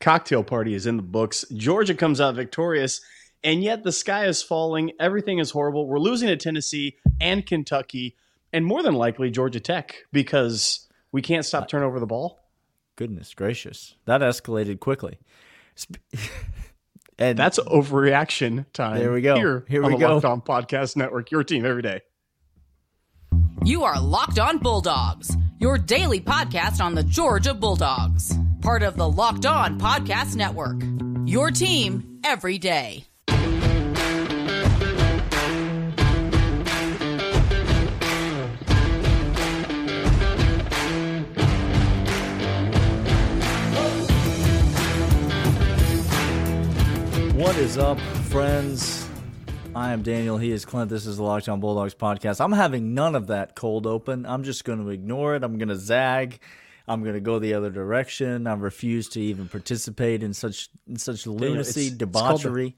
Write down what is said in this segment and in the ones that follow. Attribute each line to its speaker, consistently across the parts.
Speaker 1: cocktail party is in the books. Georgia comes out victorious, and yet the sky is falling. Everything is horrible. We're losing to Tennessee and Kentucky, and more than likely Georgia Tech because we can't stop turning over the ball.
Speaker 2: Goodness gracious, that escalated quickly.
Speaker 1: and that's overreaction time.
Speaker 2: There we go.
Speaker 1: Here,
Speaker 2: Here
Speaker 1: on
Speaker 2: we
Speaker 1: the
Speaker 2: go.
Speaker 1: Locked On Podcast Network, your team every day.
Speaker 3: You are Locked On Bulldogs, your daily podcast on the Georgia Bulldogs, part of the Locked On Podcast Network. Your team every day.
Speaker 2: What is up, friends? I am Daniel. He is Clint. This is the Locked On Bulldogs podcast. I'm having none of that cold open. I'm just going to ignore it. I'm going to zag. I'm going to go the other direction. I refuse to even participate in such in such lunacy,
Speaker 1: it's- it's the-
Speaker 2: debauchery.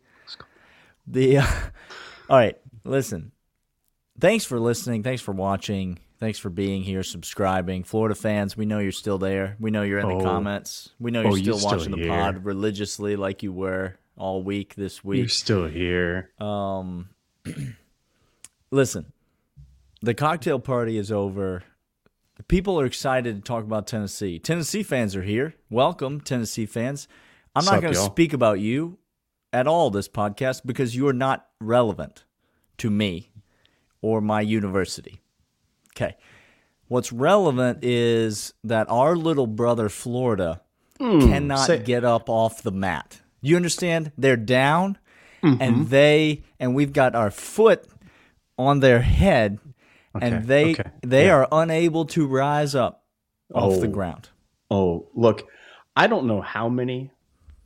Speaker 2: The, uh, all right, listen. Thanks for listening. Thanks for watching. Thanks for being here, subscribing. Florida fans, we know you're still there. We know you're in
Speaker 1: Oh.
Speaker 2: the comments. We know you're
Speaker 1: Oh,
Speaker 2: still
Speaker 1: you're still
Speaker 2: watching the pod religiously, like you were all week this week.
Speaker 1: You're still here.
Speaker 2: Um, listen, the cocktail party is over. People are excited to talk about Tennessee. Tennessee fans are here. Welcome, Tennessee fans. I'm not going to speak about you at all this podcast because you are not relevant to me or my university. Okay. What's relevant is that our little brother Florida cannot
Speaker 1: Hmm, say-
Speaker 2: get up off the mat. You understand? They're down
Speaker 1: Mm-hmm.
Speaker 2: and they and we've got our foot on their head and they
Speaker 1: okay,
Speaker 2: they
Speaker 1: yeah.
Speaker 2: are unable to rise up off the
Speaker 1: Oh.
Speaker 2: ground.
Speaker 1: Oh, look, I don't know how many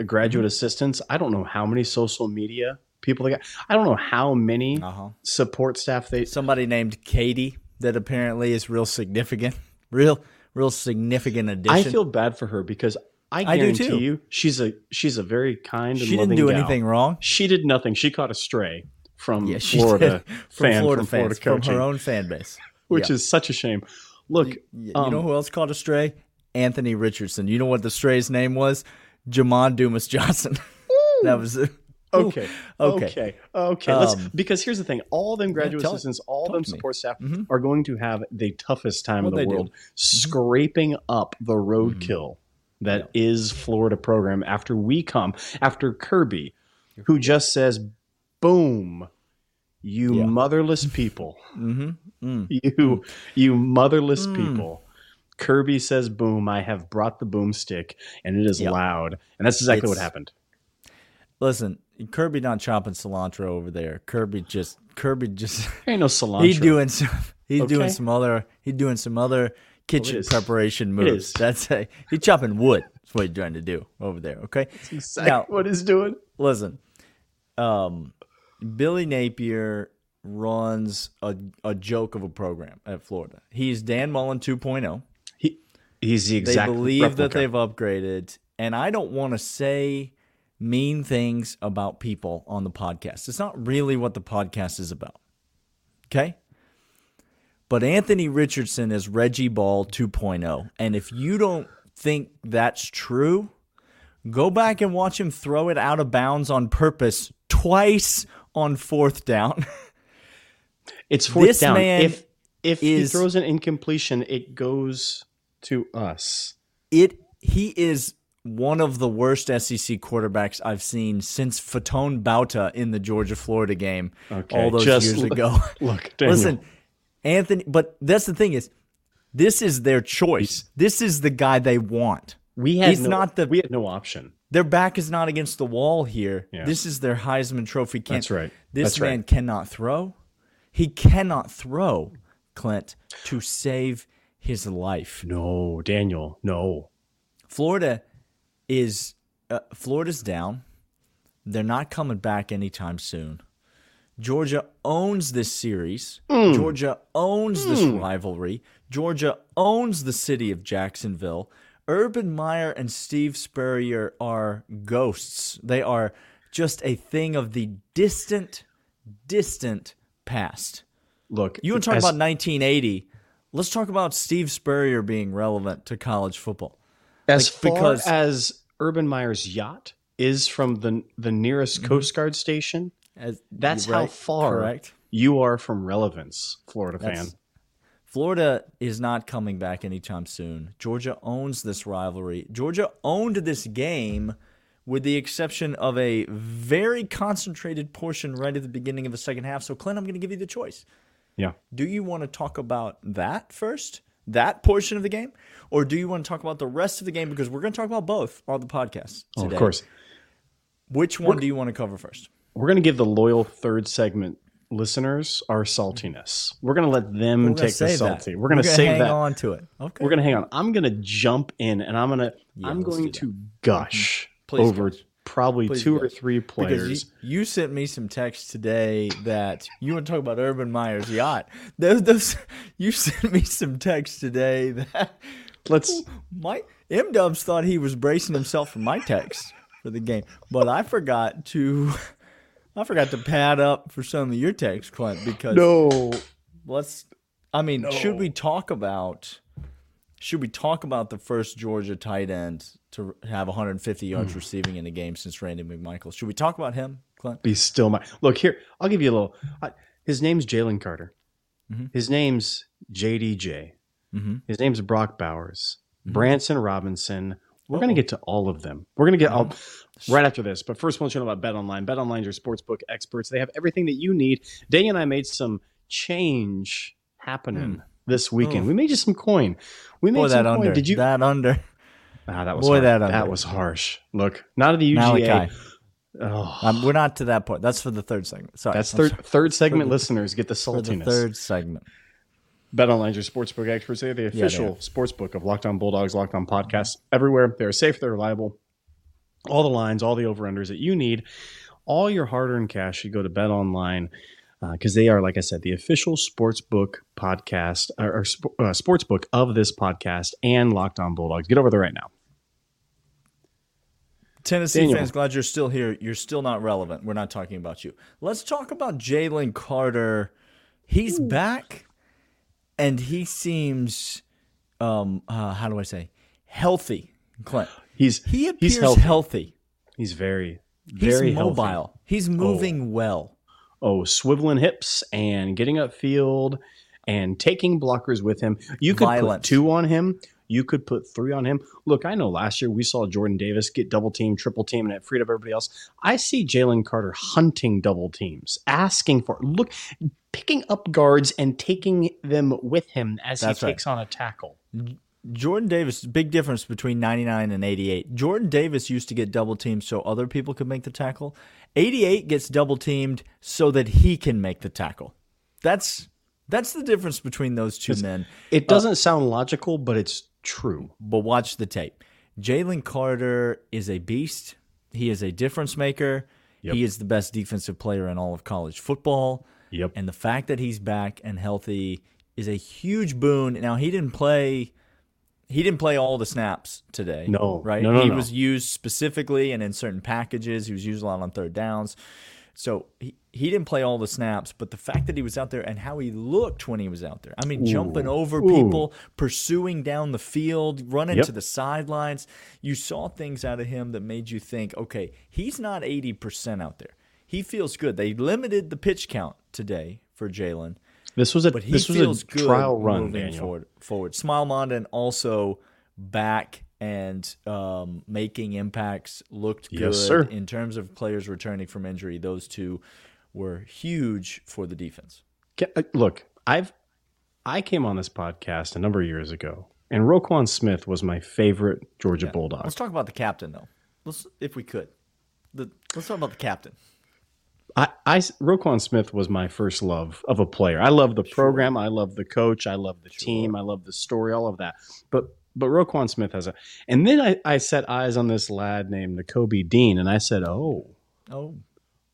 Speaker 1: graduate assistants. I don't know how many social media people they got. I don't know how many
Speaker 2: Uh-huh.
Speaker 1: support staff they.
Speaker 2: Somebody named Katie that apparently is real significant. Real real significant addition.
Speaker 1: I feel bad for her because I
Speaker 2: I do
Speaker 1: guarantee
Speaker 2: too.
Speaker 1: you, she's a she's a very kind. And
Speaker 2: she didn't do
Speaker 1: gal.
Speaker 2: anything wrong.
Speaker 1: She did nothing. She caught a stray from
Speaker 2: Yeah,
Speaker 1: Florida
Speaker 2: from
Speaker 1: fan
Speaker 2: Florida
Speaker 1: from
Speaker 2: fans,
Speaker 1: Florida
Speaker 2: from her own fan base.
Speaker 1: which
Speaker 2: Yeah.
Speaker 1: is such a shame. Look,
Speaker 2: Y- You
Speaker 1: um,
Speaker 2: know who else caught a stray? Anthony Richardson. You know what the stray's name was? Jamon Dumas Johnson. that was it.
Speaker 1: Okay.
Speaker 2: Okay.
Speaker 1: Okay. Okay. Let's
Speaker 2: Um,
Speaker 1: because here's the thing: all them graduate
Speaker 2: tell-
Speaker 1: assistants, all them
Speaker 2: me.
Speaker 1: support staff
Speaker 2: Mhm.
Speaker 1: are going to have the toughest time
Speaker 2: Well,
Speaker 1: in the
Speaker 2: they do. Mm-hmm.
Speaker 1: world, scraping up the roadkill that is Florida program after we come after Kirby, who just says, "Boom." You
Speaker 2: Yeah.
Speaker 1: motherless people.
Speaker 2: Mm-hmm. Mm.
Speaker 1: You you motherless people. Kirby says boom, I have brought the boomstick and it is
Speaker 2: Yeah.
Speaker 1: loud. And that's exactly what happened.
Speaker 2: Listen, Kirby not chopping cilantro over there. Kirby just Kirby just
Speaker 1: Ain't no cilantro.
Speaker 2: he's doing some he's doing some other he's doing some other kitchen
Speaker 1: is.
Speaker 2: preparation moves. That's a, he's chopping wood. That's what he's trying to do over there. Okay.
Speaker 1: exactly
Speaker 2: Now-
Speaker 1: what he's doing.
Speaker 2: listen, um, Billy Napier runs a, a joke of a program at Florida. He's Dan Mullen 2.0.
Speaker 1: He he's the exact.
Speaker 2: They believe that they've upgraded, and I don't want to say mean things about people on the podcast. It's not really what the podcast is about. Okay? But Anthony Richardson is Reggie Ball 2.0. And if you don't think that's true, go back and watch him throw it out of bounds on purpose twice on fourth down.
Speaker 1: It's fourth
Speaker 2: This
Speaker 1: down.
Speaker 2: man
Speaker 1: if if he throws an incompletion, it goes to us.
Speaker 2: it he is one of the worst SEC quarterbacks I've seen since Fatone Bauta in the Georgia Florida game
Speaker 1: Okay,
Speaker 2: all those years
Speaker 1: look-
Speaker 2: ago.
Speaker 1: Look, Daniel,
Speaker 2: Listen, Anthony, but that's the thing is, this is their choice. This is the guy they want.
Speaker 1: we had
Speaker 2: he's
Speaker 1: no,
Speaker 2: not the-
Speaker 1: we had no option.
Speaker 2: Their back is not against the wall here.
Speaker 1: Yeah.
Speaker 2: This is their Heisman Trophy. Can-
Speaker 1: That's right.
Speaker 2: This
Speaker 1: That's right.
Speaker 2: man cannot throw. He cannot throw, Clint, to save his life.
Speaker 1: No, Daniel, no.
Speaker 2: Florida is uh, Florida's down. They're not coming back anytime soon. Georgia owns this series.
Speaker 1: Mm.
Speaker 2: Georgia owns this rivalry. Georgia owns the city of Jacksonville. Urban Meyer and Steve Spurrier are ghosts. They are just a thing of the distant, distant past.
Speaker 1: Look,
Speaker 2: You want to talk
Speaker 1: as-
Speaker 2: about 1980? Let's talk about Steve Spurrier being relevant to college football.
Speaker 1: as
Speaker 2: like,
Speaker 1: far
Speaker 2: because-
Speaker 1: as Urban Meyer's yacht is from the the nearest
Speaker 2: Mm-hmm.
Speaker 1: Coast Guard station,
Speaker 2: As,
Speaker 1: that's
Speaker 2: you're
Speaker 1: how
Speaker 2: right,
Speaker 1: far
Speaker 2: Correct.
Speaker 1: you are from relevance, Florida fan.
Speaker 2: Florida is not coming back anytime soon. Georgia owns this rivalry. Georgia owned this game with the exception of a very concentrated portion right at the beginning of the second half. So, Clint, I'm going to give you the choice.
Speaker 1: Yeah.
Speaker 2: Do you want to talk about that first, that portion of the game, or do you want to talk about the rest of the game? Because we're going to talk about both on the podcast
Speaker 1: Oh, of course.
Speaker 2: Which one do you want to cover first?
Speaker 1: We're going to give the loyal third segment listeners our saltiness. We're going to let them take the
Speaker 2: save that.
Speaker 1: salty. We're going to save
Speaker 2: hang
Speaker 1: that.
Speaker 2: on to it. Okay.
Speaker 1: We're going to hang on. I'm going to jump in and I'm going to
Speaker 2: Yeah,
Speaker 1: I'm going to gush mm-hmm.
Speaker 2: Please
Speaker 1: over
Speaker 2: gush.
Speaker 1: probably
Speaker 2: Please
Speaker 1: two or
Speaker 2: gush.
Speaker 1: three
Speaker 2: Because
Speaker 1: players.
Speaker 2: you, you sent me some text today that you want to talk about Urban Meyer's yacht. Those, those, you sent me some text today that
Speaker 1: Let's
Speaker 2: my M Dubs thought he was bracing himself for my text for the game, but I forgot to, I forgot to pad up for some of your texts, Clint. Because
Speaker 1: no.
Speaker 2: let's, I mean, should we talk about? Should we talk about the first Georgia tight end to have 150 yards
Speaker 1: Hmm.
Speaker 2: receiving in a game since Randy McMichael? Should we talk about him, Clint?
Speaker 1: He's still my look here. I'll give you a little. I, his name's Jalen Carter.
Speaker 2: Mhm.
Speaker 1: His name's JDJ.
Speaker 2: Mhm.
Speaker 1: His name's Brock Bowers.
Speaker 2: Mm-hmm.
Speaker 1: Branson Robinson. We're going to get to all of them. We're going to get all
Speaker 2: Mm-hmm.
Speaker 1: after this. But first, I want to know about BetOnline. Bet Online is your sportsbook experts. They have everything that you need. Danny and I made some change happening this weekend. We made you some coin. We made
Speaker 2: Boy,
Speaker 1: some
Speaker 2: that
Speaker 1: coin.
Speaker 2: under.
Speaker 1: Did you?
Speaker 2: that under?
Speaker 1: Ah, that was
Speaker 2: boy,
Speaker 1: harsh.
Speaker 2: that
Speaker 1: that, was harsh. Look, not at the UGA. Oh,
Speaker 2: Um, we're not to that point. That's for the third segment. Sorry,
Speaker 1: that's third third segment.
Speaker 2: the-
Speaker 1: listeners get the saltiness.
Speaker 2: the third segment.
Speaker 1: BetOnline is your sportsbook experts. They're the official
Speaker 2: are.
Speaker 1: sportsbook of Locked On Bulldogs, Locked On Podcasts. Everywhere. They're safe, they're reliable. All the lines, all the over-unders that you need. All your hard-earned cash, you go to BetOnline because they are, like I said, the official sportsbook podcast or, or sp- uh, sportsbook of this podcast and Locked On Bulldogs. Get over there right now.
Speaker 2: Tennessee
Speaker 1: Daniel.
Speaker 2: fans, glad you're still here. You're still not relevant. We're not talking about you. Let's talk about Jalen Carter. He's back, and he seems, um, uh, how do I say, healthy. Clint,
Speaker 1: He's
Speaker 2: he appears
Speaker 1: he's healthy.
Speaker 2: healthy.
Speaker 1: He's very
Speaker 2: He's
Speaker 1: very
Speaker 2: mobile.
Speaker 1: healthy.
Speaker 2: He's moving well.
Speaker 1: oh, swiveling hips and getting upfield and taking blockers with him. You could
Speaker 2: Violent.
Speaker 1: put two on him. You could put three on him. Look, I know last year we saw Jordan Davis get double team, triple team, and it freed up everybody else. I see Jalen Carter hunting double teams, asking for look, picking up guards and taking them with him as
Speaker 2: That's
Speaker 1: he
Speaker 2: right.
Speaker 1: takes on a tackle.
Speaker 2: Jordan Davis, big difference between 99 and 88. Jordan Davis used to get double teamed so other people could make the tackle. 88 gets double teamed so that he can make the tackle. That's that's the difference between those two men.
Speaker 1: It uh, doesn't sound logical, but it's true.
Speaker 2: But watch the tape. Jalen Carter is a beast. He is a difference maker. He is the best defensive player in all of college football.
Speaker 1: Yep.
Speaker 2: And the fact that he's back and healthy is a huge boon. Now he didn't play he didn't play all the snaps today.
Speaker 1: No.
Speaker 2: Right?
Speaker 1: No, no,
Speaker 2: he
Speaker 1: no.
Speaker 2: was used specifically and in certain packages. He was used a lot on third downs. So he, he didn't play all the snaps, but the fact that he was out there and how he looked when he was out there. I mean, jumping over
Speaker 1: Ooh.
Speaker 2: people, pursuing down the field, running
Speaker 1: Yep.
Speaker 2: to the sidelines. You saw things out of him that made you think, okay, he's not 80% out there. He feels good. They limited the pitch count today for Jalen,
Speaker 1: This was a
Speaker 2: but he
Speaker 1: this was
Speaker 2: feels
Speaker 1: a
Speaker 2: good
Speaker 1: trial run,
Speaker 2: moving
Speaker 1: Daniel.
Speaker 2: forward. Forward, Smael Mondon also back and um, making impacts looked good
Speaker 1: Yes,
Speaker 2: in terms of players returning from injury. Those two were huge for the defense.
Speaker 1: Uh, Look, I've I came on this podcast a number of years ago, and Roquan Smith was my favorite Georgia Bulldog.
Speaker 2: Let's talk about the captain, though. Let's, if we could, the, let's talk about the captain.
Speaker 1: I, I Roquan Smith was my first love of a player. I love the program, I love the coach, I love the team, I love the story, all of that. But but Roquan Smith has a, and then I, I set eyes on this lad named Nakobe Dean, and I said, oh,
Speaker 2: Oh,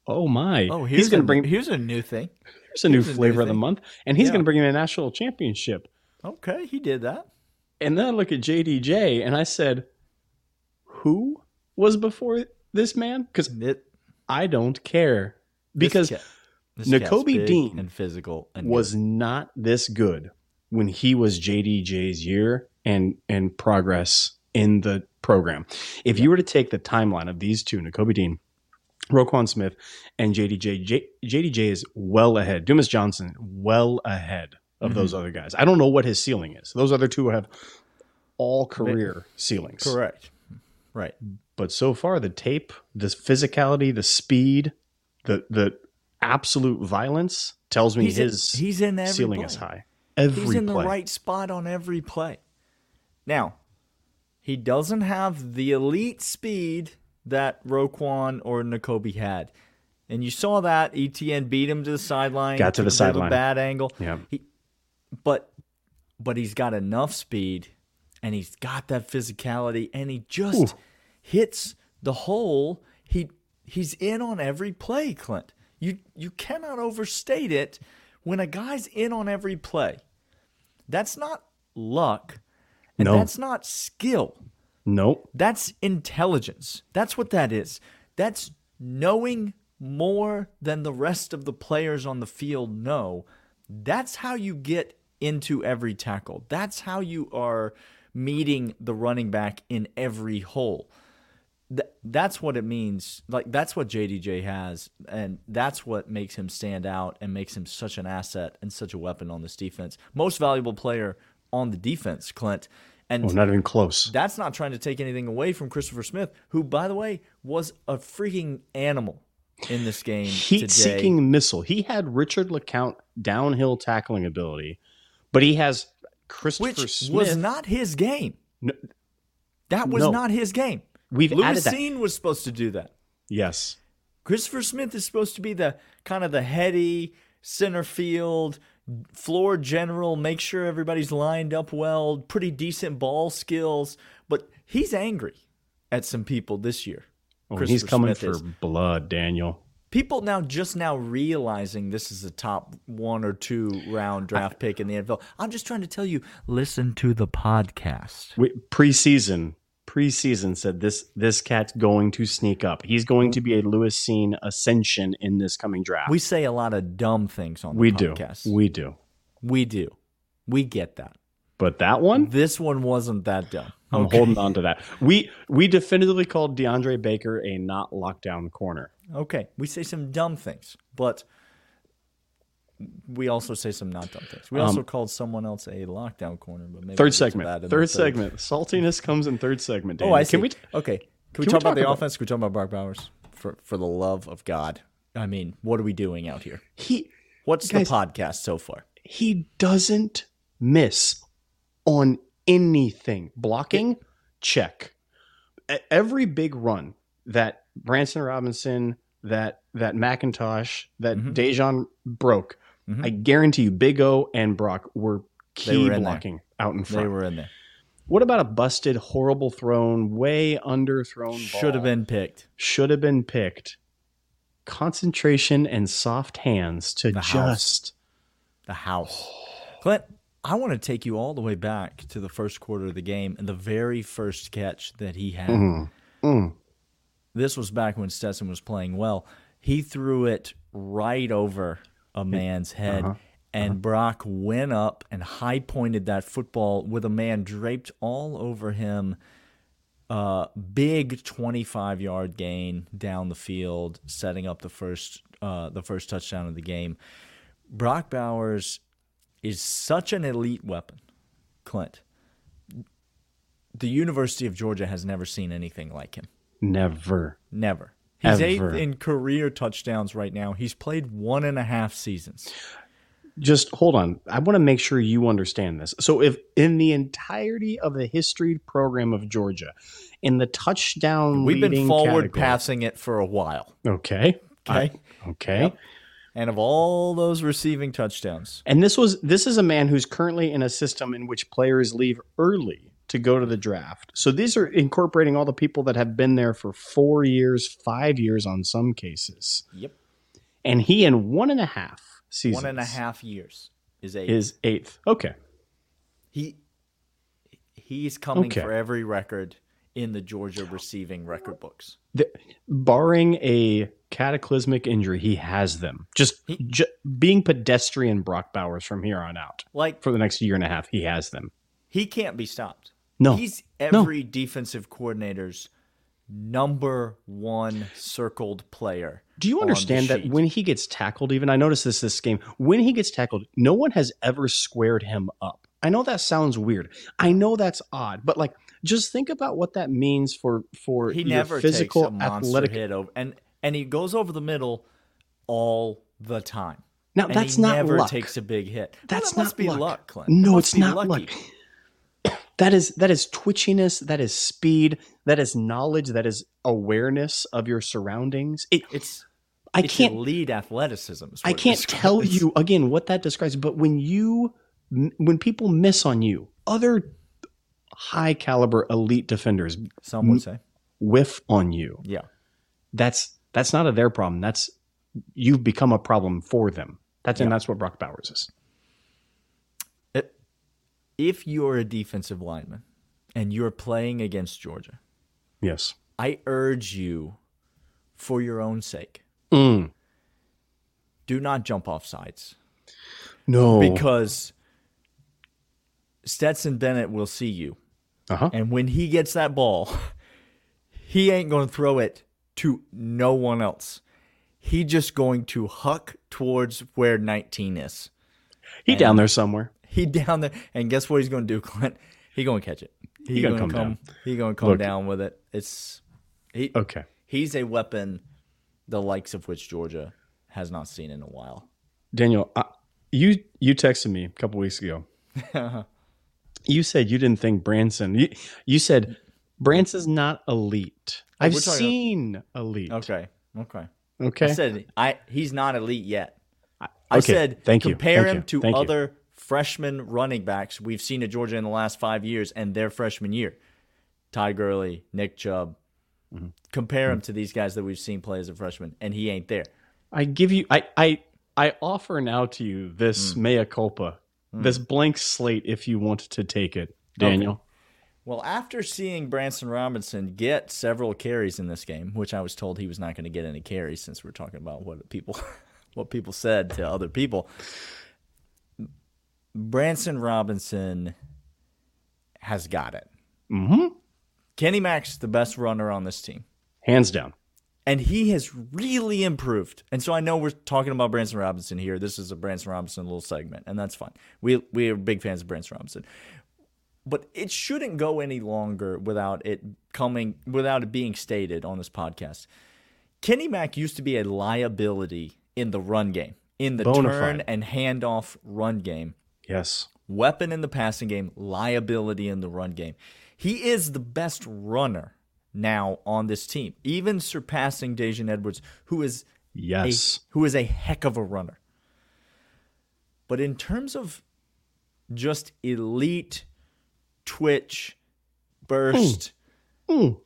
Speaker 1: oh my,
Speaker 2: oh,
Speaker 1: he's going to bring
Speaker 2: here's a new thing.
Speaker 1: here's a new
Speaker 2: here's a new
Speaker 1: flavor of the month, and he's
Speaker 2: Yeah.
Speaker 1: going to bring in a national championship.
Speaker 2: Okay, he did that.
Speaker 1: And then I look at JDJ, and I said, who was before this man? Because I don't care because
Speaker 2: this cat- this Nakobe
Speaker 1: Dean
Speaker 2: and physical and
Speaker 1: was not this good when he was JDJ's year and and progress in the program. If you were to take the timeline of these two, Nakobe Dean, Roquan Smith, and JDJ, J, JDJ is well ahead. Dumas Johnson, well ahead of
Speaker 2: Mhm.
Speaker 1: those other guys. I don't know what his ceiling is. Those other two have all career ceilings.
Speaker 2: Correct. Right.
Speaker 1: But so far, the tape, the physicality, the speed, the the absolute violence tells me
Speaker 2: He's in-
Speaker 1: his
Speaker 2: he's in every
Speaker 1: ceiling
Speaker 2: play.
Speaker 1: is high. Every
Speaker 2: He's in the right spot on every play. Now, he doesn't have the elite speed that Roquan or Nakobe had. And you saw that ETN beat him to the sideline.
Speaker 1: Got to the
Speaker 2: a of a
Speaker 1: sideline.
Speaker 2: bad angle.
Speaker 1: Yeah.
Speaker 2: He, but but he's got enough speed and he's got that physicality and he just
Speaker 1: Ooh.
Speaker 2: hits the hole. He he's in on every play, Clint. You you cannot overstate it when a guy's in on every play. That's not luck. And
Speaker 1: No.
Speaker 2: that's not skill.
Speaker 1: Nope.
Speaker 2: That's intelligence. That's what that is. That's knowing more than the rest of the players on the field know. That's how you get into every tackle. That's how you are meeting the running back in every hole. Th- that's what it means. Like that's what JDJ has, and that's what makes him stand out and makes him such an asset and such a weapon on this defense. Most valuable player on the defense, Clint. And
Speaker 1: Oh, not even close.
Speaker 2: that's not trying to take anything away from Christopher Smith, who, by the way, was a freaking animal in this game.
Speaker 1: Heat-seeking missile. He had Richard LeCounte downhill tackling ability, but he has Christopher
Speaker 2: which
Speaker 1: Smith.
Speaker 2: was not his game.
Speaker 1: No,
Speaker 2: That was
Speaker 1: No.
Speaker 2: not his game.
Speaker 1: We've added that.
Speaker 2: Was supposed to do that.
Speaker 1: Yes.
Speaker 2: Christopher Smith is supposed to be the kind of the heady center field floor general, make sure everybody's lined up well, pretty decent ball skills, but he's angry at some people this year.
Speaker 1: Oh, he's coming
Speaker 2: Smith
Speaker 1: for
Speaker 2: is.
Speaker 1: blood, Daniel.
Speaker 2: people now just now realizing this is a top one or two round draft pick in the NFL. I'm just trying to tell you, listen to the podcast.
Speaker 1: We, preseason, preseason said this this cat's going to sneak up. He's going to be a Lewis Cine ascension in this coming draft.
Speaker 2: We say a lot of dumb things on the
Speaker 1: we do,
Speaker 2: podcast.
Speaker 1: we do.
Speaker 2: we do. We get that.
Speaker 1: But that one,
Speaker 2: This one wasn't that dumb.
Speaker 1: I'm
Speaker 2: Okay.
Speaker 1: holding on to that. We we definitively called DeAndre Baker a not lockdown corner.
Speaker 2: Okay, we say some dumb things, but we also say some not dumb things. We
Speaker 1: Um,
Speaker 2: also called someone else a lockdown corner, but maybe
Speaker 1: Third
Speaker 2: get to that
Speaker 1: segment.
Speaker 2: in
Speaker 1: Third segment. Saltiness comes in third segment.
Speaker 2: Oh, I see.
Speaker 1: Can we?
Speaker 2: okay, can we
Speaker 1: can we
Speaker 2: talk about
Speaker 1: talk
Speaker 2: the
Speaker 1: about-
Speaker 2: offense? Can we talk about Brock Bowers? For for the love of God, I mean, what are we doing out here?
Speaker 1: He
Speaker 2: What's
Speaker 1: Guys-
Speaker 2: the podcast so far?
Speaker 1: he doesn't miss on anything. Blocking, check. Every big run that Branson Robinson, that that McIntosh, that
Speaker 2: Mhm.
Speaker 1: Daijun broke,
Speaker 2: Mhm.
Speaker 1: I guarantee you, Big O and Brock were key
Speaker 2: were in there.
Speaker 1: blocking out in front.
Speaker 2: They were in there.
Speaker 1: What about a busted, horrible thrown, way underthrown
Speaker 2: Should have been picked.
Speaker 1: should have been picked. Concentration and soft hands to
Speaker 2: The house.
Speaker 1: just
Speaker 2: The house. Clint, I want to take you all the way back to the first quarter of the game and the very first catch that he had.
Speaker 1: Mm, mm.
Speaker 2: This was back when Stetson was playing well. He threw it right over a man's head,
Speaker 1: Uh-huh.
Speaker 2: and Brock went up and high pointed that football with a man draped all over him. Uh, big 25 yard gain down the field, setting up the first uh, the first touchdown of the game. Brock Bowers is such an elite weapon, Clint. The University of Georgia has never seen anything like him.
Speaker 1: never.
Speaker 2: Never. He's
Speaker 1: Ever.
Speaker 2: eighth in career touchdowns right now. He's played one and a half seasons.
Speaker 1: Just hold on. I want to make sure you understand this. So, if in the entirety of the history program of Georgia, in the touchdown,
Speaker 2: We've been forward
Speaker 1: category-
Speaker 2: passing it for a while.
Speaker 1: Okay.
Speaker 2: Okay.
Speaker 1: I- okay.
Speaker 2: Yep. And of all those receiving touchdowns,
Speaker 1: And this was this is a man who's currently in a system in which players leave early to go to the draft. So these are incorporating all the people that have been there for four years, five years on some cases.
Speaker 2: yep,
Speaker 1: And he in one and a half seasons
Speaker 2: one and a half years is eight.
Speaker 1: is eighth. Okay.
Speaker 2: he he's coming
Speaker 1: Okay.
Speaker 2: for every record in the Georgia receiving record books.
Speaker 1: The, barring a cataclysmic injury, he has them. Just,
Speaker 2: He-
Speaker 1: ju- being pedestrian Brock Bowers from here on out
Speaker 2: Like
Speaker 1: for the next year and a half, he has them.
Speaker 2: he can't be stopped.
Speaker 1: No.
Speaker 2: He's every defensive coordinator's number one circled player.
Speaker 1: Do you understand that when he gets tackled, even I noticed this this game, when he gets tackled, no one has ever squared him up. I know that sounds weird. I know that's odd, but like just think about what that means for for
Speaker 2: he never
Speaker 1: physical
Speaker 2: takes a monster
Speaker 1: athletic
Speaker 2: hit over and and he goes over the middle all the time.
Speaker 1: Now
Speaker 2: And
Speaker 1: that's
Speaker 2: he
Speaker 1: not
Speaker 2: never
Speaker 1: luck.
Speaker 2: takes a big hit. Well,
Speaker 1: That's
Speaker 2: that must
Speaker 1: not
Speaker 2: be
Speaker 1: luck.
Speaker 2: luck, Clint.
Speaker 1: No,
Speaker 2: That must
Speaker 1: it's not
Speaker 2: lucky.
Speaker 1: luck. That is that is twitchiness, that is speed, that is knowledge, that is awareness of your surroundings. It
Speaker 2: It's
Speaker 1: I
Speaker 2: it's
Speaker 1: can't
Speaker 2: lead athleticism.
Speaker 1: I can't tell you again what that describes, but when you when people miss on you, other high caliber elite defenders
Speaker 2: Some would say,
Speaker 1: whiff on you.
Speaker 2: yeah.
Speaker 1: That's that's not a their problem. That's you've become a problem for them. That's and that's what Brock Bowers is.
Speaker 2: If you're a defensive lineman and you're playing against Georgia,
Speaker 1: Yes.
Speaker 2: I urge you, for your own sake,
Speaker 1: Mm.
Speaker 2: do not jump off sides
Speaker 1: No.
Speaker 2: because Stetson Bennett will see you.
Speaker 1: uh-huh.
Speaker 2: And when he gets that ball, he ain't going to throw it to no one else. He just going to huck towards where 19 is.
Speaker 1: He down there somewhere.
Speaker 2: He down there, and guess what he's going to do, Clint? He going to catch it. He,
Speaker 1: gonna
Speaker 2: going to
Speaker 1: come
Speaker 2: come.
Speaker 1: down.
Speaker 2: He going to come
Speaker 1: Look.
Speaker 2: down with it. It's he.
Speaker 1: Okay.
Speaker 2: He's a weapon, the likes of which Georgia has not seen in a while.
Speaker 1: Daniel, I, you you texted me a couple weeks ago. you said you didn't think Branson. You, you said Branson's not elite. Oh, I've
Speaker 2: we're talking-
Speaker 1: seen elite.
Speaker 2: Okay. Okay.
Speaker 1: Okay.
Speaker 2: I said I he's not elite yet. I,
Speaker 1: Okay,
Speaker 2: said
Speaker 1: thank you,
Speaker 2: compare
Speaker 1: thank
Speaker 2: him
Speaker 1: you,
Speaker 2: to
Speaker 1: thank you.
Speaker 2: Freshman running backs we've seen at Georgia in the last five years and their freshman year. Ty Gurley, Nick Chubb.
Speaker 1: Mm-hmm.
Speaker 2: Compare mm-hmm. him to these guys that we've seen play as a freshman, and he ain't there.
Speaker 1: I give you. I I I offer now to you this mm. mea culpa, mm. this blank slate, if you want to take it, Daniel.
Speaker 2: Well, after seeing Branson Robinson get several carries in this game, which I was told he was not going to get any carries since we're talking about what people what people said to other people. Branson Robinson has got it.
Speaker 1: hmm
Speaker 2: Kenny Mack's the best runner on this team.
Speaker 1: Hands down.
Speaker 2: And he has really improved. And so I know we're talking about Branson Robinson here. This is a Branson Robinson little segment, and that's fine. We we are big fans of Branson Robinson. But it shouldn't go any longer without it coming without it being stated on this podcast. Kenny Mack used to be a liability in the run game, in the
Speaker 1: Bona
Speaker 2: turn and handoff run game
Speaker 1: Yes.
Speaker 2: weapon in the passing game, liability in the run game. He is the best runner now on this team, even surpassing Daijun Edwards, who is a,
Speaker 1: Yes.
Speaker 2: who is a heck of a runner. But in terms of just elite twitch burst
Speaker 1: Mm.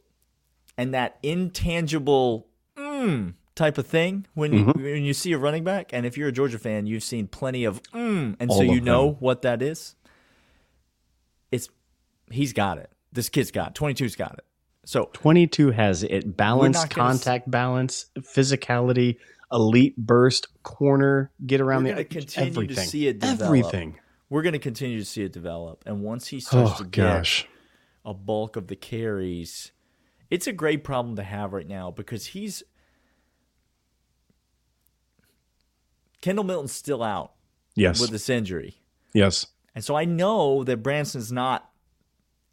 Speaker 2: and that intangible mm, type of thing when you,
Speaker 1: Mm-hmm.
Speaker 2: when you see a running back, and if you're a Georgia fan, you've seen plenty of mm, and
Speaker 1: All
Speaker 2: so you know
Speaker 1: them.
Speaker 2: what that is. It's he's got it. This kid's got it. 22's got it. So
Speaker 1: 22 has it balance,
Speaker 2: gonna s-
Speaker 1: contact balance, physicality, elite burst, corner, get around
Speaker 2: We're
Speaker 1: the
Speaker 2: continue to
Speaker 1: everything.
Speaker 2: see it develop.
Speaker 1: Everything.
Speaker 2: we're going to continue to see it develop, and once he starts
Speaker 1: Oh
Speaker 2: to get a bulk of the carries. It's a great problem to have right now because he's Kendall Milton's still out
Speaker 1: Yes.
Speaker 2: with this injury.
Speaker 1: yes.
Speaker 2: And so I know that Branson's not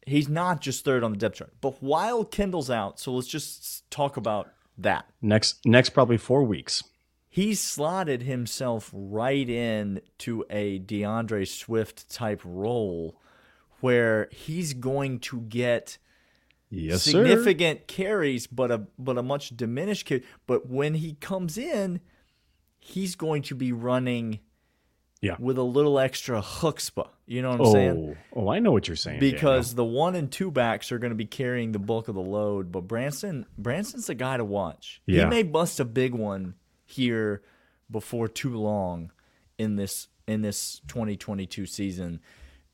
Speaker 2: he's not just third on the depth chart. But while Kendall's out, so let's just talk about that.
Speaker 1: Next next probably 4 weeks.
Speaker 2: He slotted himself right in to a D'Andre Swift type role where he's going to get
Speaker 1: Yes, sir.
Speaker 2: significant carries, but a but a much diminished carry. But when he comes in, he's going to be running
Speaker 1: Yeah.
Speaker 2: with a little extra chutzpah. You know what I'm saying?
Speaker 1: Oh, oh, I know what you're saying.
Speaker 2: Because the one and two backs are going to be carrying the bulk of the load, but Branson Branson's the guy to watch.
Speaker 1: Yeah.
Speaker 2: He may bust a big one here before too long in this in this 2022 season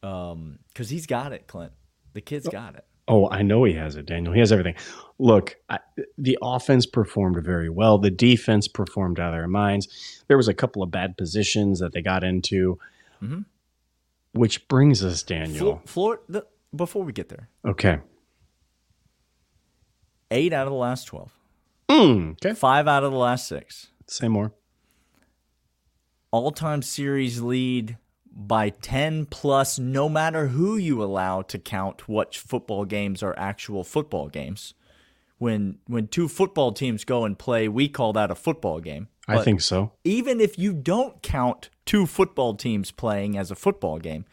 Speaker 2: um, because he's got it, Clint. The kid's oh. got it.
Speaker 1: Oh, I know he has it, Daniel. He has everything. Look, I, the offense performed very well. The defense performed out of their minds. There was a couple of bad positions that they got into,
Speaker 2: Mhm.
Speaker 1: which brings us, Daniel.
Speaker 2: Flo- Flor- the, before we get there,
Speaker 1: Okay.
Speaker 2: eight out of the last twelve,
Speaker 1: Mm, okay.
Speaker 2: five out of the last six,
Speaker 1: Say more.
Speaker 2: all-time series lead by 10 plus no matter who you allow to count what football games are actual football games when when two football teams go and play we call that a football game
Speaker 1: I think so.
Speaker 2: even if you don't count two football teams playing as a football game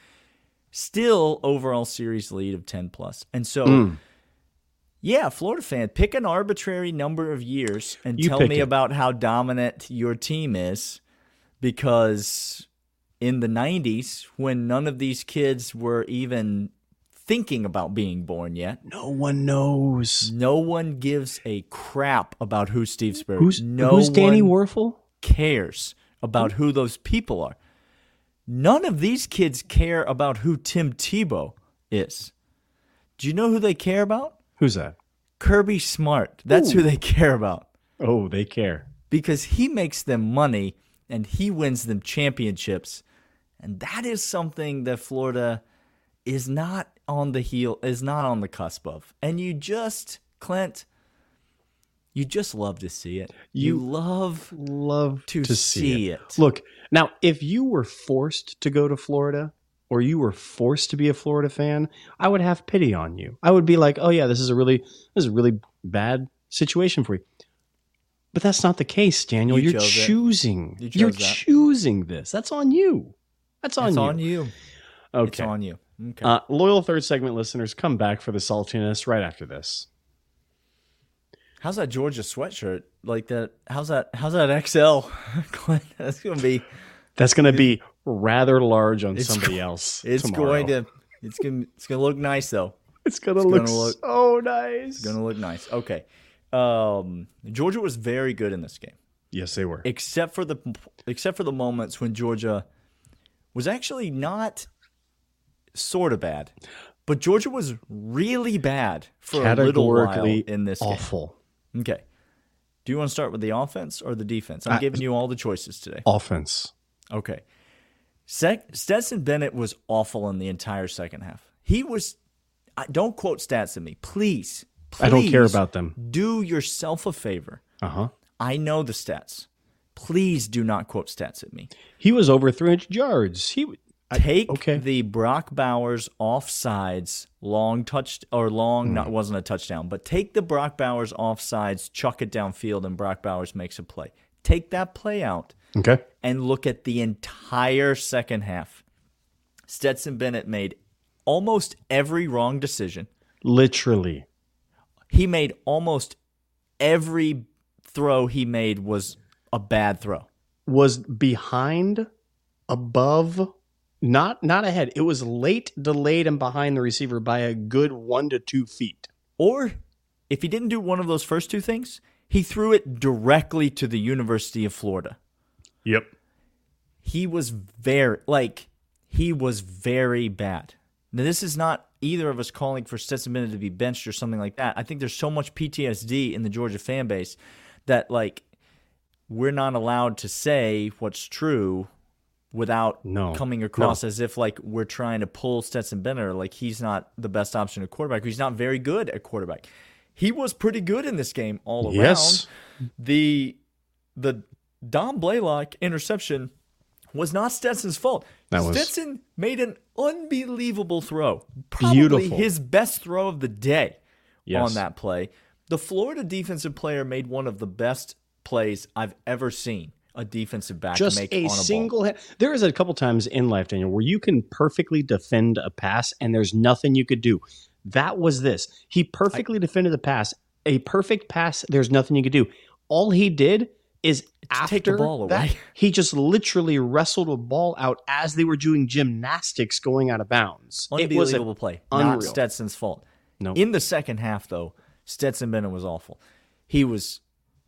Speaker 2: still overall series lead of 10 plus. plus and so
Speaker 1: Mm.
Speaker 2: yeah florida fan pick an arbitrary number of years and
Speaker 1: You
Speaker 2: tell me
Speaker 1: it.
Speaker 2: about how dominant your team is because in the 90s when none of these kids were even thinking about being born yet
Speaker 1: No one knows.
Speaker 2: no one gives a crap about who Steve Spurrier
Speaker 1: Who's
Speaker 2: no
Speaker 1: who's Danny Wuerffel?
Speaker 2: cares about who those people are. None of these kids care about who Tim Tebow is. Do you know who they care about?
Speaker 1: Who's that?
Speaker 2: Kirby Smart. That's who they care about
Speaker 1: Oh, they care.
Speaker 2: because he makes them money and he wins them championships. And that is something that Florida is not on the heel, is not on the cusp of. And you just, Clint, you just love to see it. You,
Speaker 1: You
Speaker 2: love
Speaker 1: Love
Speaker 2: to,
Speaker 1: to
Speaker 2: see,
Speaker 1: see
Speaker 2: it.
Speaker 1: Look, now if you were forced to go to Florida or you were forced to be a Florida fan, I would have pity on you. I would be like, "Oh yeah, this is a really this is a really bad situation for you." But that's not the case, Daniel.
Speaker 2: You
Speaker 1: are choosing.
Speaker 2: You
Speaker 1: are choosing this. That's on you. That's on
Speaker 2: it's
Speaker 1: you.
Speaker 2: on you.
Speaker 1: Okay.
Speaker 2: It's on you. Okay.
Speaker 1: Uh, loyal third segment listeners, come back for the saltiness right after this.
Speaker 2: how's that Georgia sweatshirt? Like that? How's that? How's that XL? That's gonna be.
Speaker 1: That's going to be rather large on somebody
Speaker 2: go-
Speaker 1: else.
Speaker 2: It's
Speaker 1: tomorrow.
Speaker 2: going to. It's gonna. It's gonna look nice though.
Speaker 1: It's going to
Speaker 2: it's
Speaker 1: look,
Speaker 2: gonna look-
Speaker 1: so nice.
Speaker 2: It's gonna look nice. Okay. Um, Georgia was very good in this game,
Speaker 1: yes, they were.
Speaker 2: except for the except for the moments when Georgia was actually not sort of bad, but Georgia was really bad for a little while in this game.
Speaker 1: awful.
Speaker 2: Okay. Do you want to start with the offense or the defense? I'm
Speaker 1: Uh,
Speaker 2: giving you all the choices today.
Speaker 1: Offense.
Speaker 2: Okay. Sec- Stetson Bennett was awful in the entire second half. He was. I, don't quote stats at me, please.
Speaker 1: I don't care about them.
Speaker 2: Do yourself a favor.
Speaker 1: Uh huh.
Speaker 2: I know the stats. Please do not quote stats at me.
Speaker 1: He was over 300 yards. He I-
Speaker 2: Take
Speaker 1: okay.
Speaker 2: the Brock Bowers offsides long touch or long not hmm. wasn't a touchdown, but take the Brock Bowers offsides, chuck it downfield, and Brock Bowers makes a play. Take that play out
Speaker 1: okay.
Speaker 2: and look at the entire second half. Stetson Bennett made almost every wrong decision.
Speaker 1: Literally.
Speaker 2: He made almost every throw he made was a bad throw.
Speaker 1: Was behind, above, not not ahead. It was late, delayed, and behind the receiver by a good one to two feet.
Speaker 2: Or if he didn't do one of those first two things, he threw it directly to the University of Florida.
Speaker 1: Yep.
Speaker 2: He was very like he was very bad. Now this is not either of us calling for Stetson Bennett to be benched or something like that. I think there's so much PTSD in the Georgia fan base that like we're not allowed to say what's true without
Speaker 1: No.
Speaker 2: coming across as if like we're trying to pull Stetson Bennett or like he's not the best option at quarterback. He's not very good at quarterback. He was pretty good in this game all around.
Speaker 1: Yes.
Speaker 2: The the Dom Blaylock interception was not Stetson's fault.
Speaker 1: That was-
Speaker 2: Stetson made an unbelievable throw. Probably
Speaker 1: Beautiful.
Speaker 2: his best throw of the day
Speaker 1: Yes.
Speaker 2: on that play. The Florida defensive player made one of the best plays I've ever seen a defensive back
Speaker 1: Just
Speaker 2: make
Speaker 1: a,
Speaker 2: on a ball.
Speaker 1: single. There is a couple times in life, Daniel, where you can perfectly defend a pass and there's nothing you could do. That was this. He perfectly defended the pass. A perfect pass. There's nothing you could do. All he did is after
Speaker 2: take the ball
Speaker 1: that, he just literally wrestled a ball out as they were doing gymnastics going out of bounds. It was
Speaker 2: Unbelievable play. Not
Speaker 1: unreal.
Speaker 2: Stetson's fault.
Speaker 1: No.
Speaker 2: In the second half, though, Stetson Bennett was awful. He was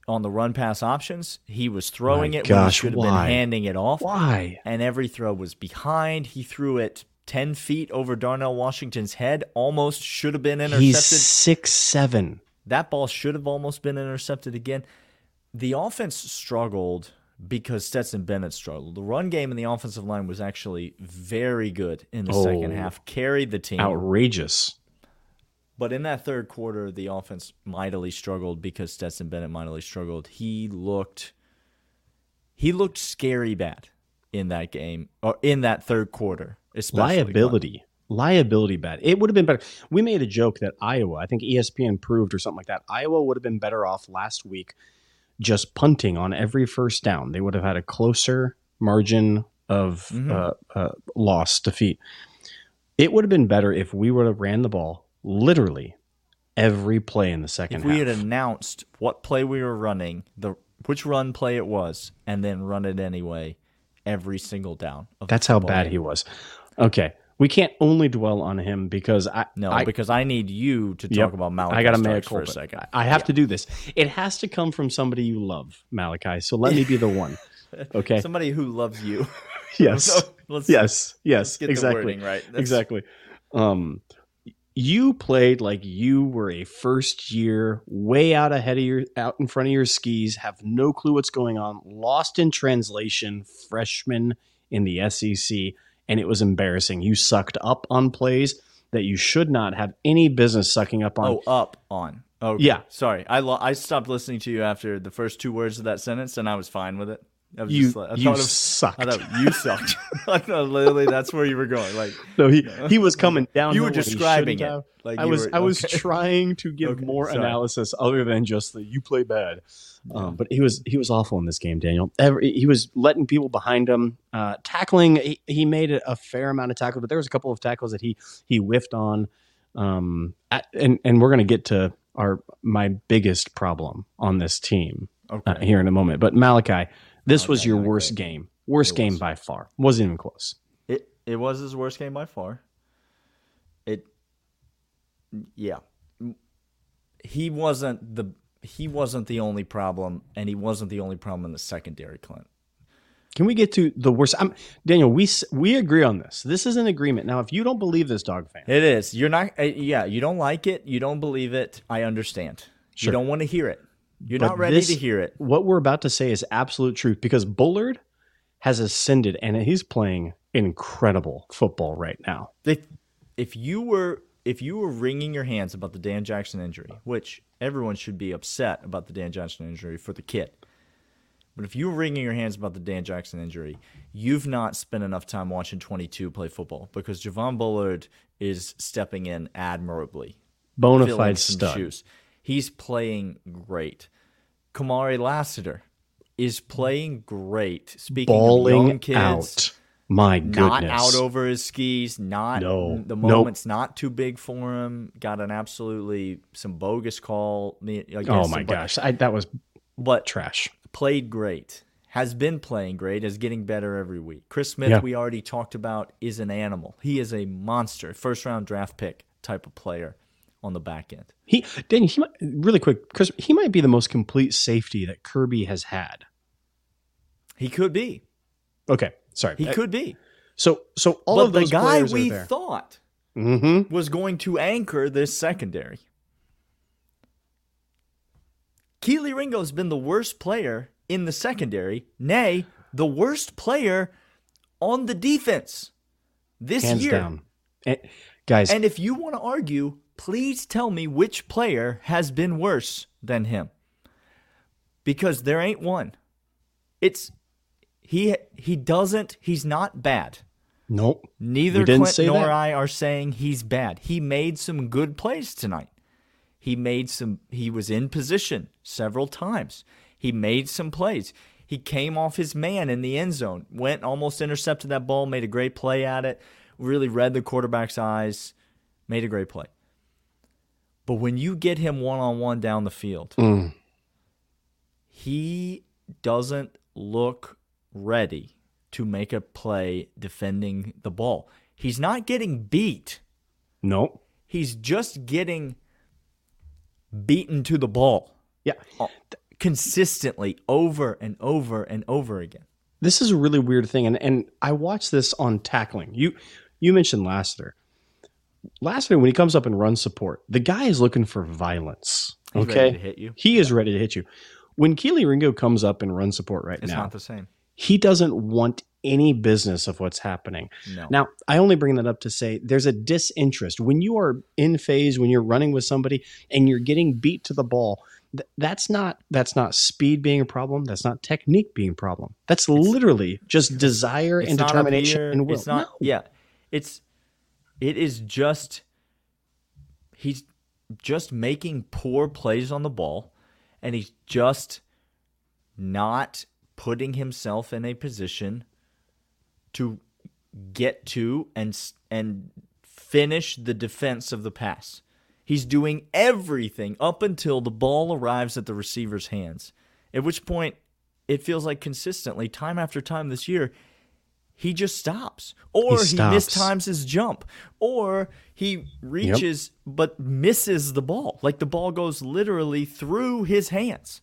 Speaker 2: on the run pass options. He was throwing
Speaker 1: My
Speaker 2: it when he should have been handing it off.
Speaker 1: why?
Speaker 2: And every throw was behind. He threw it 10 feet over Darnell Washington's head. Almost should have been intercepted.
Speaker 1: He's six seven.
Speaker 2: That ball should have almost been intercepted again. The offense struggled because Stetson Bennett struggled. The run game and the offensive line was actually very good in the second
Speaker 1: Oh.
Speaker 2: half, carried the team.
Speaker 1: Outrageous.
Speaker 2: But in that third quarter, the offense mightily struggled because Stetson Bennett mightily struggled. He looked he looked scary bad in that game or in that third quarter, especially.
Speaker 1: liability liability bad it would have been better we made a joke that iowa i think espn proved or something like that iowa would have been better off last week just punting on every first down they would have had a closer margin of
Speaker 2: Mhm.
Speaker 1: uh, uh, loss defeat it would have been better if we would have ran the ball literally every play in the second
Speaker 2: If we had announced what play we were running, the which run play it was, and then run it anyway every single down.
Speaker 1: That's how bad
Speaker 2: game.
Speaker 1: he was okay we can't only dwell on him because i
Speaker 2: No,
Speaker 1: I,
Speaker 2: because I need you to talk
Speaker 1: Yep.
Speaker 2: about Malachi
Speaker 1: I got to make
Speaker 2: for a second.
Speaker 1: I have to do this. It has to come from somebody you love, Malachi. So let me be the one. Okay.
Speaker 2: Somebody who loves you.
Speaker 1: yes.
Speaker 2: So, let's,
Speaker 1: yes. Yes.
Speaker 2: let's
Speaker 1: exactly.
Speaker 2: the wording right. That's-
Speaker 1: Exactly. Um, you played like you were a first year, way out ahead of your, out in front of your skis, have no clue what's going on, lost in translation, freshman in the SEC, and it was embarrassing. You sucked up on plays that you should not have any business sucking up on.
Speaker 2: Oh, up on. Oh,
Speaker 1: Yeah.
Speaker 2: Sorry, I lo- I stopped listening to you after the first two words of that sentence, and I was fine with it. I was
Speaker 1: you
Speaker 2: just like, I
Speaker 1: you
Speaker 2: thought
Speaker 1: sucked.
Speaker 2: I thought you sucked. I thought literally that's where you were going. Like
Speaker 1: No, he he was coming down.
Speaker 2: you were describing it. Like
Speaker 1: I was
Speaker 2: were-
Speaker 1: I was
Speaker 2: okay.
Speaker 1: trying to give
Speaker 2: Okay,
Speaker 1: more
Speaker 2: sorry.
Speaker 1: analysis other than just the you play bad. Um, but he was he was awful in this game, Daniel. Every, he was letting people behind him, uh, tackling. He, he made a, a fair amount of tackles, but there was a couple of tackles that he he whiffed on. Um, at, and and we're gonna get to our my biggest problem on this team
Speaker 2: Okay.
Speaker 1: uh, here in a moment. But Malachi, this was your worst game, worst
Speaker 2: It
Speaker 1: game
Speaker 2: was.
Speaker 1: by far. Wasn't even close.
Speaker 2: It it was his worst game by far. It yeah. He wasn't the he wasn't the only problem and he wasn't the only problem in the secondary, Clint.
Speaker 1: Can we get to the worst? I'm, Daniel, we we agree on this. This is an agreement. Now, if you don't believe this, dog fan,
Speaker 2: It is. You're not uh, yeah, you don't like it, you don't believe it. I understand.
Speaker 1: Sure.
Speaker 2: You don't want to hear it. You're
Speaker 1: But
Speaker 2: not ready
Speaker 1: this-
Speaker 2: to hear it.
Speaker 1: what we're about to say is absolute truth because Bullard has ascended and he's playing incredible football right now.
Speaker 2: if if you were if you were wringing your hands about the Dan Jackson injury, which everyone should be upset about the Dan Jackson injury for the kid. But if you were wringing your hands about the Dan Jackson injury, you've not spent enough time watching 22 play football because Javon Bullard is stepping in admirably.
Speaker 1: Bona fide stud.
Speaker 2: shoes. He's playing great. Kamari Lassiter is playing great. Speaking of young
Speaker 1: Balling
Speaker 2: kids,
Speaker 1: out. My goodness.
Speaker 2: not out over his skis, not
Speaker 1: No.
Speaker 2: the
Speaker 1: Nope.
Speaker 2: moment's not too big for him. Got an absolutely some bogus call.
Speaker 1: Oh my gosh. I, that was
Speaker 2: But
Speaker 1: trash.
Speaker 2: played great. Has been playing great. Is getting better every week. Chris Smith,
Speaker 1: Yeah.
Speaker 2: we already talked about, is an animal. He is a monster, first round draft pick type of player on the back end.
Speaker 1: He Daniel, he might, really quick, Chris, he might be the most complete safety that Kirby has had.
Speaker 2: He could be.
Speaker 1: Okay, sorry.
Speaker 2: He
Speaker 1: Uh,
Speaker 2: could be.
Speaker 1: So so all
Speaker 2: but
Speaker 1: of
Speaker 2: the guy we thought
Speaker 1: mm-hmm.
Speaker 2: was going to anchor this secondary. Kelee Ringo has been the worst player in the secondary, nay, the worst player on the defense this
Speaker 1: Hands
Speaker 2: year.
Speaker 1: down. Eh, guys,
Speaker 2: And if you want to argue, please tell me which player has been worse than him. Because there ain't one. It's he he doesn't he's not bad.
Speaker 1: nope.
Speaker 2: Neither Clint nor
Speaker 1: that.
Speaker 2: I are saying he's bad. He made some good plays tonight. He made some he was in position several times. He made some plays. He came off his man in the end zone, went almost intercepted that ball, made a great play at it, really read the quarterback's eyes, made a great play. But when you get him one on one down the field,
Speaker 1: Mm.
Speaker 2: he doesn't look ready to make a play defending the ball. He's not getting beat.
Speaker 1: Nope.
Speaker 2: He's just getting beaten to the ball
Speaker 1: Yeah.
Speaker 2: uh, consistently over and over and over again.
Speaker 1: this is a really weird thing and and I watched this on tackling. You you mentioned Lassiter. Lassiter when he comes up and runs support, the guy is looking for violence.
Speaker 2: He's
Speaker 1: okay?
Speaker 2: ready to hit you.
Speaker 1: He is ready to hit you. when Kelee Ringo comes up and runs support right
Speaker 2: It's
Speaker 1: now,
Speaker 2: not the same.
Speaker 1: he doesn't want any business of what's happening.
Speaker 2: No.
Speaker 1: Now, I only bring that up to say there's a disinterest. When you are in phase, when you're running with somebody and you're getting beat to the ball, th- that's not that's not speed being a problem. That's not technique being a problem. That's literally just desire and determination
Speaker 2: here,
Speaker 1: and will.
Speaker 2: It's not.
Speaker 1: No.
Speaker 2: Yeah, it's. It is just. He's just making poor plays on the ball, and he's just not putting himself in a position to get to and and finish the defense of the pass. He's doing everything up until the ball arrives at the receiver's hands. At which point, it feels like consistently, time after time this year, he just stops. Or he,
Speaker 1: stops.
Speaker 2: mistimes his jump. Or he reaches but misses the ball. Like the ball goes literally through his hands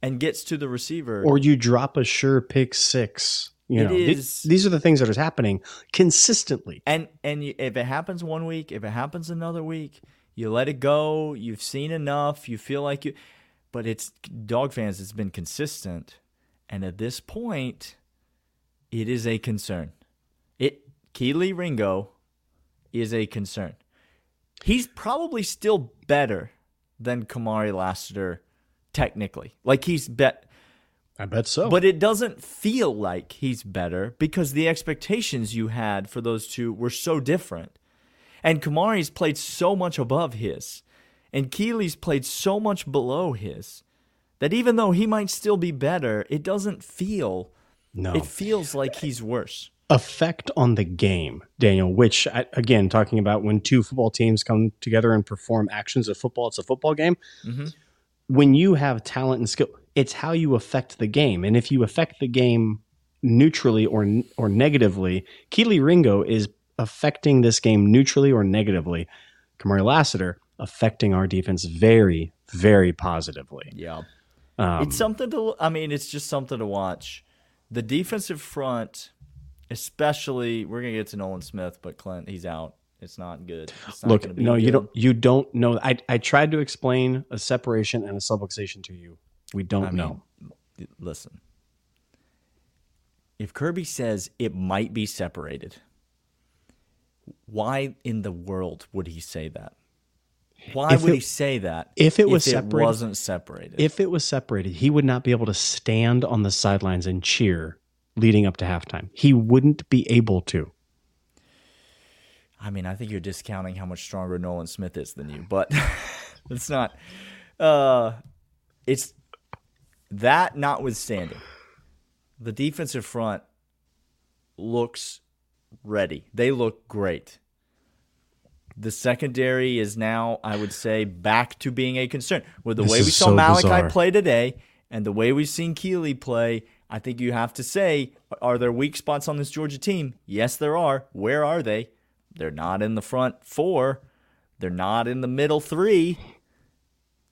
Speaker 2: and gets to the receiver.
Speaker 1: Or you drop a sure pick six. You
Speaker 2: It
Speaker 1: know, Th- these are the things that are happening consistently.
Speaker 2: And and you, if it happens one week, if it happens another week, you let it go. You've seen enough. You feel like you, but it's dog fans. It's been consistent, and at this point, it is a concern. It Kelee Ringo is a concern. He's probably still better than Kamari Lassiter, technically. Like he's bet.
Speaker 1: I bet so.
Speaker 2: But it doesn't feel like he's better because the expectations you had for those two were so different. And Kamari's played so much above his, and Kelee's played so much below his, that even though he might still be better, it doesn't feel.
Speaker 1: No.
Speaker 2: It feels like he's worse.
Speaker 1: effect on the game, Daniel, which again, talking about when two football teams come together and perform actions of football, it's a football game.
Speaker 2: Mhm.
Speaker 1: When you have talent and skill, it's how you affect the game. And if you affect the game neutrally or or negatively, Kelee Ringo is affecting this game neutrally or negatively. Kamari Lassiter affecting our defense very, very positively.
Speaker 2: Yeah.
Speaker 1: Um,
Speaker 2: it's something to I mean, it's just something to watch. The defensive front, especially we're gonna get to Nolan Smith, but Clint, he's out. It's not good. It's not
Speaker 1: Look, no, you don't. You don't know. I I tried to explain a separation and a subluxation to you. We don't
Speaker 2: I mean,
Speaker 1: know.
Speaker 2: listen. If Kirby says it might be separated, why in the world would he say that? Why
Speaker 1: If
Speaker 2: would
Speaker 1: it-
Speaker 2: he say that
Speaker 1: if it was separated-
Speaker 2: wasn't separated?
Speaker 1: If it was separated, he would not be able to stand on the sidelines and cheer leading up to halftime. He wouldn't be able to.
Speaker 2: I mean, I think you're discounting how much stronger Nolan Smith is than you, but it's not. Uh, it's that notwithstanding, the defensive front looks ready. They look great. The secondary is now, I would say, back to being a concern. With the
Speaker 1: This
Speaker 2: way we saw
Speaker 1: so
Speaker 2: Malaki
Speaker 1: bizarre.
Speaker 2: play today and the way we've seen Kelee play, I think you have to say, are there weak spots on this Georgia team? Yes, there are. Where are they? They're not in the front four. They're not in the middle three.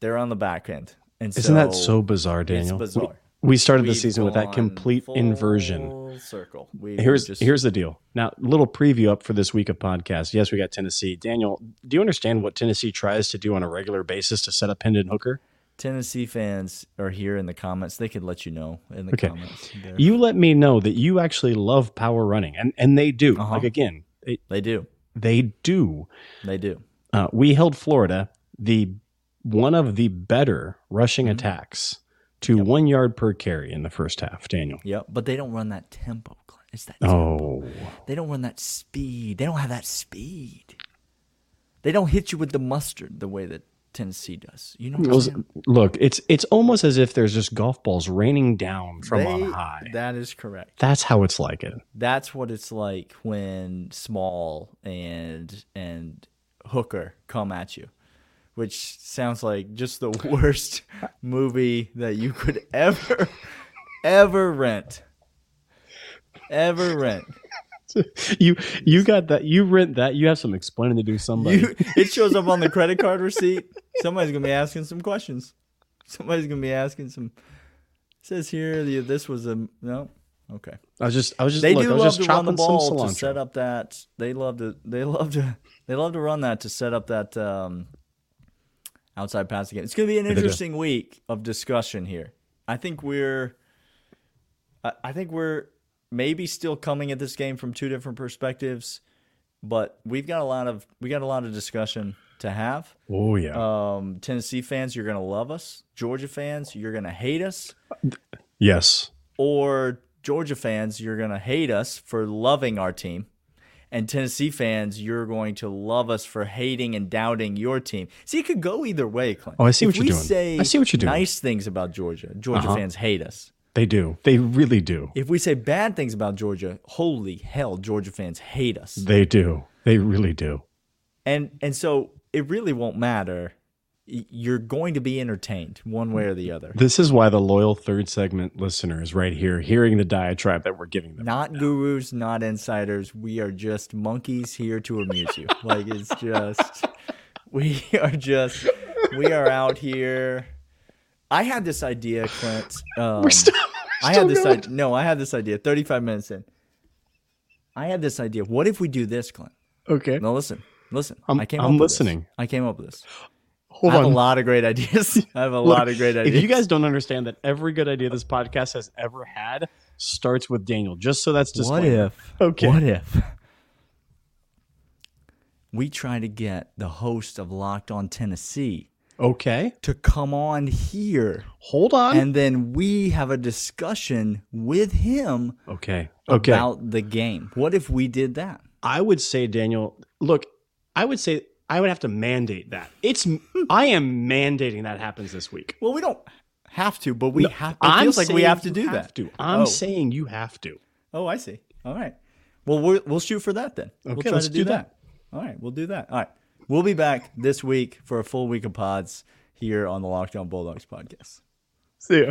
Speaker 2: They're on the back end. And
Speaker 1: Isn't that so bizarre, Daniel?
Speaker 2: It's bizarre.
Speaker 1: We, started the season with that complete inversion.
Speaker 2: Circle. We
Speaker 1: Here's
Speaker 2: just,
Speaker 1: here's the deal. Now, little preview up for this week of podcast. Yes, we got Tennessee. Daniel, do you understand what Tennessee tries to do on a regular basis to set up Hendon Hooker?
Speaker 2: Tennessee fans are here in the comments. They could let you know in the
Speaker 1: Okay.
Speaker 2: comments. They're-
Speaker 1: You let me know that you actually love power running, and and they do.
Speaker 2: Uh-huh.
Speaker 1: Like again, they,
Speaker 2: They do.
Speaker 1: they do.
Speaker 2: They do.
Speaker 1: Uh, we held Florida the one of the better rushing
Speaker 2: Mm-hmm.
Speaker 1: attacks to one yard per carry in the first half. Daniel.
Speaker 2: Yep. But they don't run that tempo. It's that tempo.
Speaker 1: Oh,
Speaker 2: They don't run that speed. They don't have that speed. They don't hit you with the mustard the way that Tennessee does. You know what I'm
Speaker 1: Well,
Speaker 2: saying?
Speaker 1: look, it's it's almost as if there's just golf balls raining down from
Speaker 2: They-
Speaker 1: on high.
Speaker 2: That is correct.
Speaker 1: That's how it's like it.
Speaker 2: That's what it's like when Small and and Hooker come at you, which sounds like just the worst movie that you could ever ever rent. Ever rent.
Speaker 1: You you got that. You rent that. You have some explaining to do. Somebody.
Speaker 2: You, it shows up on the credit card receipt. Somebody's gonna be asking some questions. Somebody's gonna be asking some. It says here the, this was a no. Okay.
Speaker 1: I was just I was just
Speaker 2: They
Speaker 1: look,
Speaker 2: do
Speaker 1: I was
Speaker 2: love
Speaker 1: just
Speaker 2: to run the ball to set up that. They love to. They love to. They love to run that to set up that. Um, outside passing game. It's going to be an interesting week of discussion here. I think we're, I think we're maybe still coming at this game from two different perspectives, but we've got a lot of we got a lot of discussion to have.
Speaker 4: Oh yeah.
Speaker 2: Um, Tennessee fans, you're going to love us. Georgia fans, you're going to hate us.
Speaker 4: yes.
Speaker 2: Or Georgia fans, you're going to hate us for loving our team. And Tennessee fans, you're going to love us for hating and doubting your team. See, it could go either way, Clint.
Speaker 4: Oh, I see
Speaker 2: If
Speaker 4: what you're
Speaker 2: we
Speaker 4: doing.
Speaker 2: Say
Speaker 4: I see what you're doing.
Speaker 2: Nice things about Georgia. Georgia
Speaker 4: Uh-huh.
Speaker 2: fans hate us.
Speaker 4: They do. They really do.
Speaker 2: If we say bad things about Georgia, holy hell, Georgia fans hate us.
Speaker 4: They do. They really do.
Speaker 2: And and so it really won't matter. You're going to be entertained one way or the other.
Speaker 4: This is why the loyal third segment listeners right here hearing the diatribe that we're giving them.
Speaker 2: Not gurus, not insiders. We are just monkeys here to amuse you. like it's just we are just we are out here. I had this idea, Clint. Um,
Speaker 4: We're still,
Speaker 2: I had this idea. No, I had this idea. Thirty-five minutes in, I had this idea. What if we do this, Clint?
Speaker 4: Okay.
Speaker 2: No, listen, listen.
Speaker 4: I'm-
Speaker 2: I came.
Speaker 4: I'm
Speaker 2: up with this.
Speaker 4: listening.
Speaker 2: I came up with this.
Speaker 4: Hold
Speaker 2: I have
Speaker 4: on.
Speaker 2: a lot of great ideas. I have a
Speaker 1: Look,
Speaker 2: lot of great ideas.
Speaker 1: If you guys don't understand that every good idea this podcast has ever had starts with Daniel, just so that's just
Speaker 2: what if?
Speaker 1: Okay.
Speaker 2: What if we try to get the host of Locked On Tennessee
Speaker 1: Okay.
Speaker 2: to come on here,
Speaker 1: Hold on.
Speaker 2: and then we have a discussion with him
Speaker 4: Okay. Okay.
Speaker 2: about the game? What if we did that?
Speaker 1: I would say, Daniel, look, I would say I would have to mandate that. It's I am mandating that happens this week.
Speaker 2: Well, we don't have to, but we have. It
Speaker 1: I'm
Speaker 2: feels like we have to do
Speaker 1: have
Speaker 2: that.
Speaker 1: To. I'm
Speaker 2: Oh.
Speaker 1: saying you have to.
Speaker 2: Oh, I see. All right. Well, we're, we'll shoot for that then. we'll
Speaker 1: Okay,
Speaker 2: try
Speaker 1: let's
Speaker 2: to do,
Speaker 1: do
Speaker 2: that. All right, we'll do that. All right. We'll be back this week for a full week of pods here on the Locked On Bulldogs podcast.
Speaker 1: See ya.